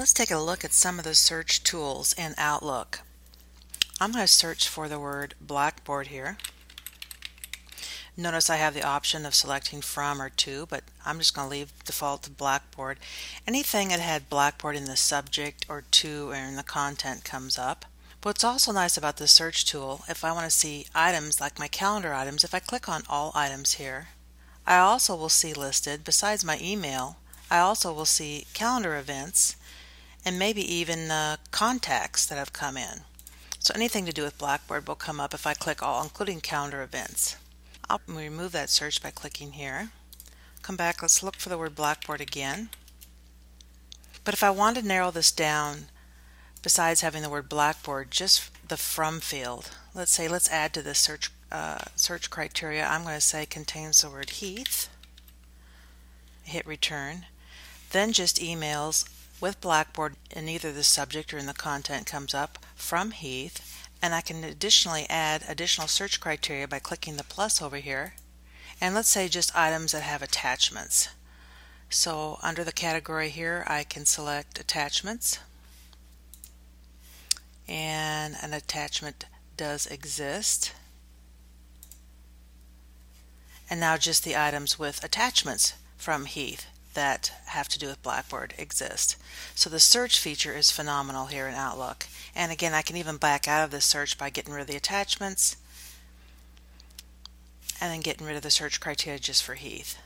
Let's take a look at some of the search tools in Outlook. I'm going to search for the word blackboard here. Notice I have the option of selecting from or to, but I'm just going to leave default to blackboard. Anything that had blackboard in the subject or to or in the content comes up. What's also nice about the search tool, if I want to see items like my calendar items, if I click on all items here, I also will see listed, besides my email, I also will see calendar events and maybe even contacts that have come in. So anything to do with Blackboard will come up if I click all, including calendar events. I'll remove that search by clicking here. Come back, let's look for the word Blackboard again. But if I want to narrow this down, besides having the word Blackboard, just the from field, let's say let's add to this search uh, search criteria, I'm going to say contains the word Heath. Hit return. Then just emails with Blackboard and either the subject or in the content comes up from Heath and I can additionally add additional search criteria by clicking the plus over here and let's say just items that have attachments. So under the category here I can select attachments and an attachment does exist and now just the items with attachments from Heath that have to do with Blackboard exist. So the search feature is phenomenal here in Outlook. And again, I can even back out of this search by getting rid of the attachments and then getting rid of the search criteria just for Heath.